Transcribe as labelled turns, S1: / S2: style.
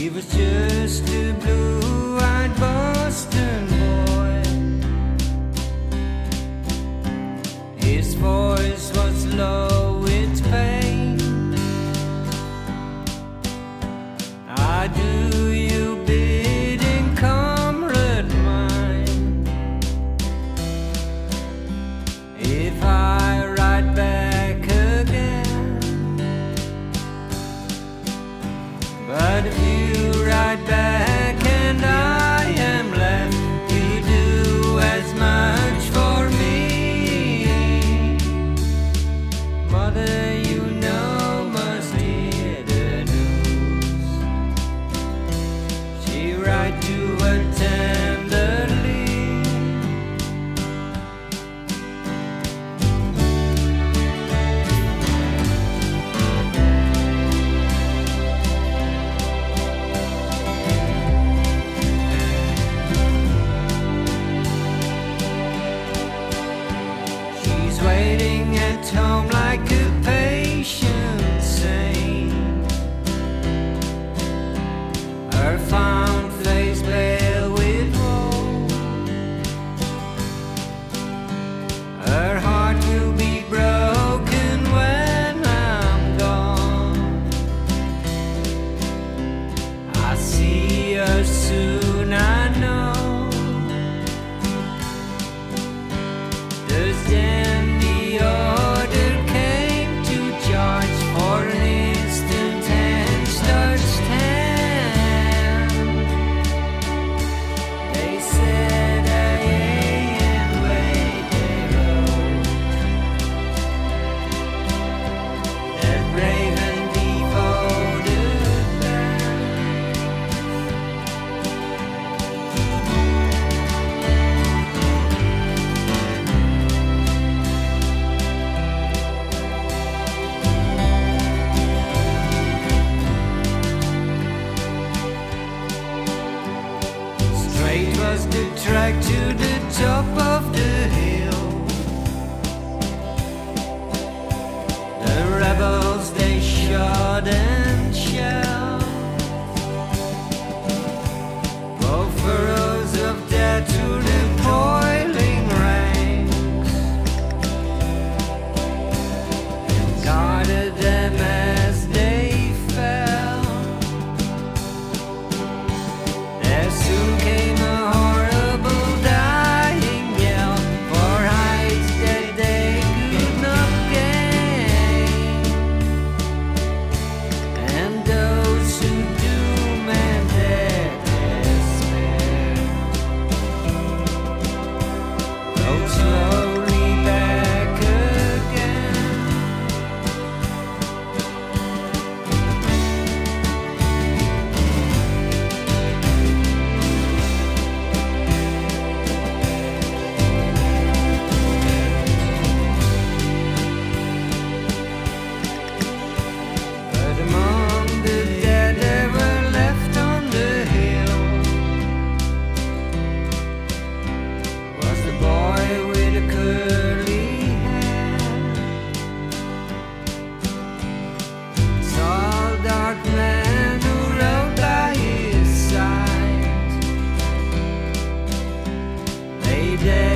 S1: He was just a blue-eyed Boston boy. His voice. But if you ride back and I am left, you do as much for me. Mother. was the track to the top of the yeah.